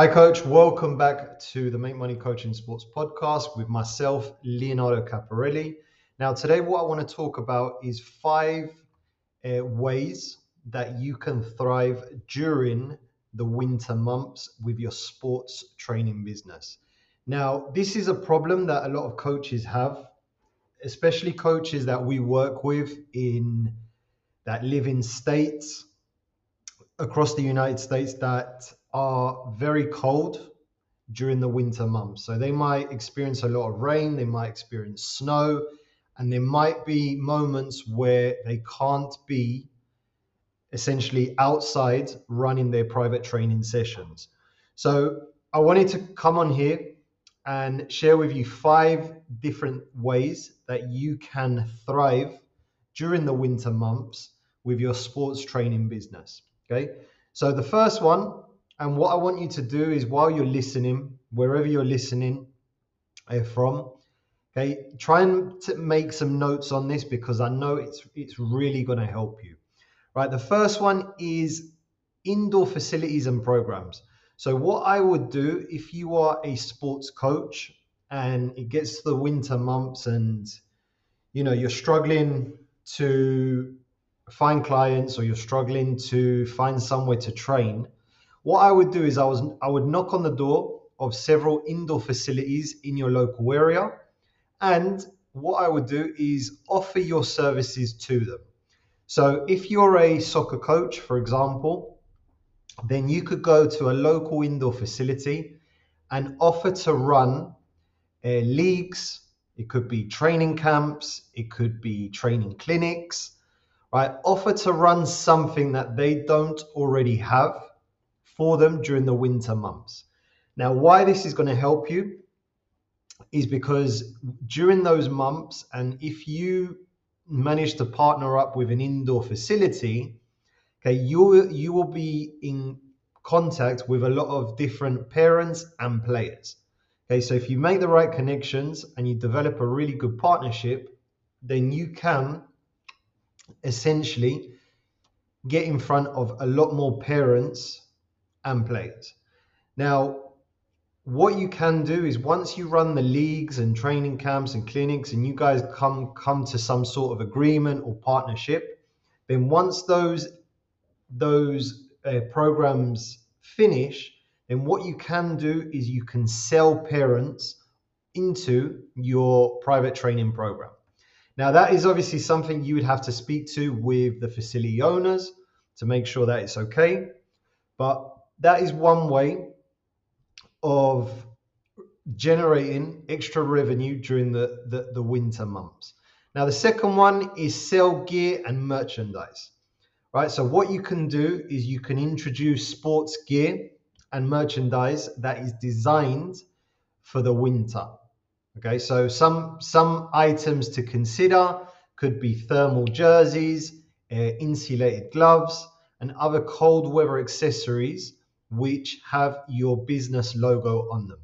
Hi, Coach. Welcome back to the Make Money Coaching Sports podcast with myself, Leonardo Caparelli. Now, today, what I want to talk about is five uh, ways that you can thrive during the winter months with your sports training business. Now, this is a problem that a lot of coaches have, especially coaches that we work with in that live in states across the United States that are very cold during the winter months. So they might experience a lot of rain, they might experience snow, and there might be moments where they can't be essentially outside running their private training sessions. So I wanted to come on here and share with you five different ways that you can thrive during the winter months with your sports training business. Okay. So the first one, and what I want you to do is while you're listening, wherever you're listening uh, from, okay, try and make some notes on this because I know it's it's really going to help you. Right. The first one is indoor facilities and programs. So what I would do if you are a sports coach and it gets to the winter months and you know you're struggling to find clients or you're struggling to find somewhere to train, what I would do is I was I would knock on the door of several indoor facilities in your local area, and what I would do is offer your services to them. So if you're a soccer coach, for example, then you could go to a local indoor facility and offer to run uh, leagues. It could be training camps. It could be training clinics right? Offer to run something that they don't already have for them during the winter months. Now, why this is going to help you is because during those months, and if you manage to partner up with an indoor facility, okay, you you will be in contact with a lot of different parents and players. Okay, so if you make the right connections and you develop a really good partnership, then you can essentially get in front of a lot more parents and players. Now, what you can do is once you run the leagues and training camps and clinics and you guys come come to some sort of agreement or partnership, then once those those uh, programs finish, then what you can do is you can sell parents into your private training program. Now, that is obviously something you would have to speak to with the facility owners to make sure that it's okay. But that is one way of generating extra revenue during the, the, the winter months. Now, the second one is sell gear and merchandise. Right. So, what you can do is you can introduce sports gear and merchandise that is designed for the winter. Okay, so some some items to consider could be thermal jerseys, uh, insulated gloves, and other cold weather accessories which have your business logo on them.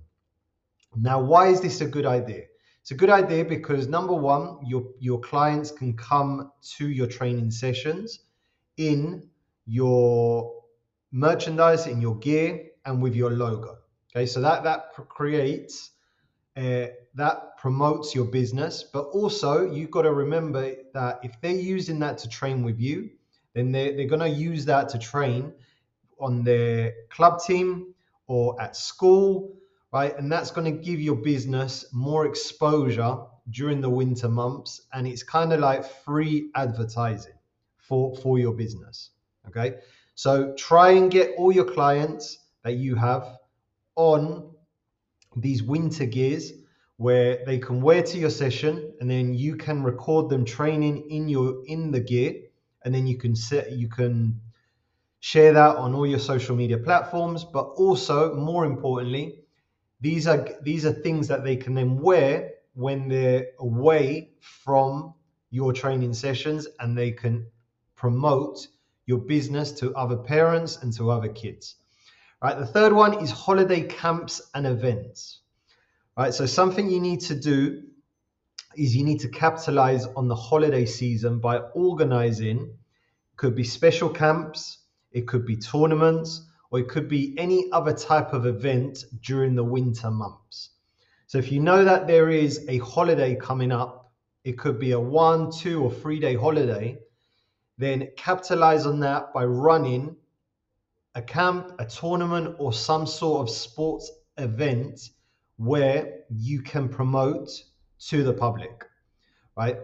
Now, why is this a good idea? It's a good idea because number one, your your clients can come to your training sessions in your merchandise, in your gear, and with your logo. Okay, so that that creates uh, that promotes your business. But also, you've got to remember that if they're using that to train with you, then they're, they're going to use that to train on their club team or at school, right? And that's going to give your business more exposure during the winter months. And it's kind of like free advertising for, for your business. Okay. So try and get all your clients that you have on these winter gears where they can wear to your session and then you can record them training in your in the gear and then you can set you can share that on all your social media platforms but also more importantly these are these are things that they can then wear when they're away from your training sessions and they can promote your business to other parents and to other kids right the third one is holiday camps and events right? So something you need to do is you need to capitalize on the holiday season by organizing could be special camps, it could be tournaments, or it could be any other type of event during the winter months. So if you know that there is a holiday coming up, it could be a one, two, or three day holiday, then capitalize on that by running a camp, a tournament, or some sort of sports event where you can promote to the public, right?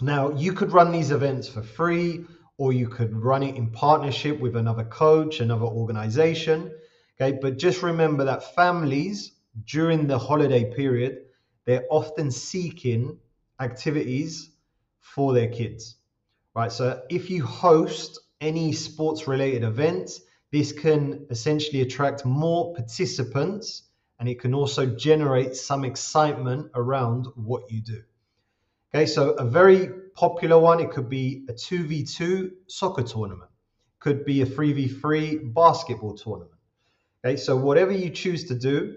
Now, you could run these events for free, or you could run it in partnership with another coach, another organization. Okay, but just remember that families during the holiday period, they're often seeking activities for their kids, right? So if you host any sports related events, this can essentially attract more participants and it can also generate some excitement around what you do. Okay, so a very popular one, it could be a 2v2 soccer tournament, could be a 3v3 basketball tournament. Okay, so whatever you choose to do,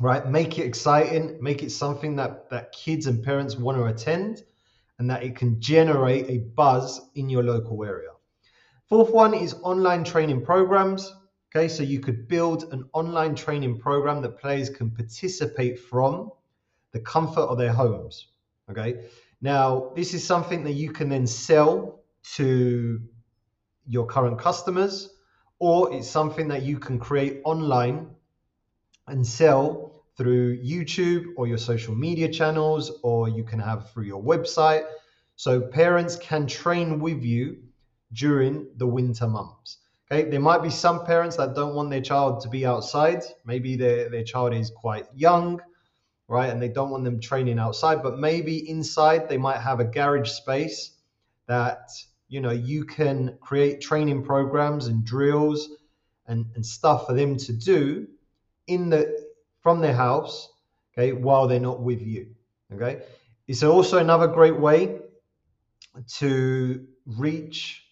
right, make it exciting, make it something that, that kids and parents want to attend, and that it can generate a buzz in your local area. Fourth one is online training programs. Okay, so you could build an online training program that players can participate from the comfort of their homes. Okay, now this is something that you can then sell to your current customers, or it's something that you can create online and sell through YouTube or your social media channels, or you can have through your website. So parents can train with you during the winter months. Okay, there might be some parents that don't want their child to be outside. Maybe their, their child is quite young, right? And they don't want them training outside, but maybe inside they might have a garage space that you know you can create training programs and drills and, and stuff for them to do in the from their house, okay, while they're not with you. Okay. It's also another great way to reach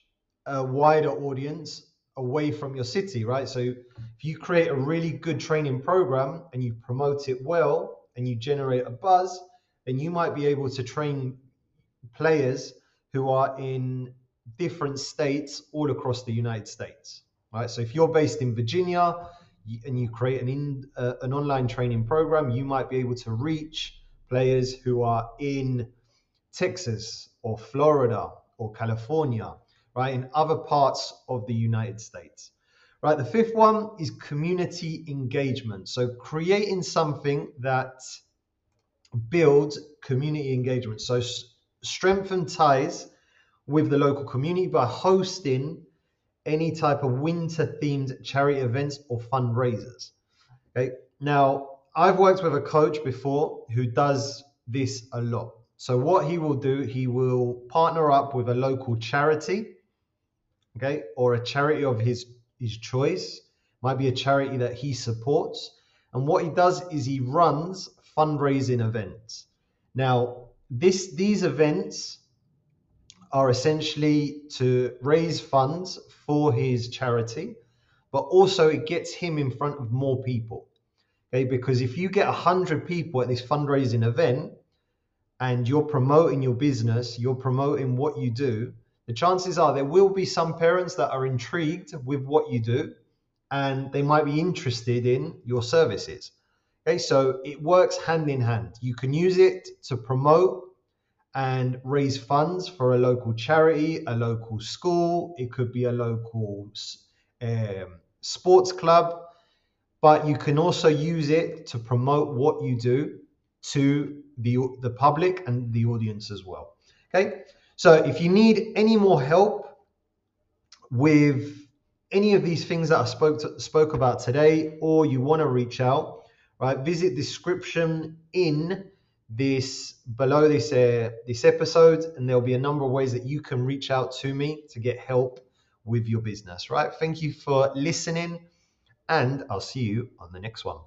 a wider audience away from your city, right? So if you create a really good training program and you promote it well and you generate a buzz, then you might be able to train players who are in different states all across the United States, right? So if you're based in Virginia and you create an in, uh, an online training program, you might be able to reach players who are in Texas or Florida or California right, in other parts of the United States. Right, the fifth one is community engagement. So creating something that builds community engagement. So strengthen ties with the local community by hosting any type of winter themed charity events or fundraisers. Okay. Now, I've worked with a coach before who does this a lot. So what he will do, he will partner up with a local charity okay, or a charity of his his choice. Might be a charity that he supports. And what he does is he runs fundraising events. Now, this these events are essentially to raise funds for his charity, but also it gets him in front of more people. Okay, because if you get a hundred people at this fundraising event and you're promoting your business, you're promoting what you do, the chances are there will be some parents that are intrigued with what you do and they might be interested in your services. Okay, so it works hand in hand. You can use it to promote and raise funds for a local charity, a local school, it could be a local um, sports club, but you can also use it to promote what you do to the, the public and the audience as well. Okay, so if you need any more help with any of these things that I spoke to, spoke about today, or you want to reach out, right? Visit description in this below this uh, this episode, and there'll be a number of ways that you can reach out to me to get help with your business. Right? Thank you for listening, and I'll see you on the next one.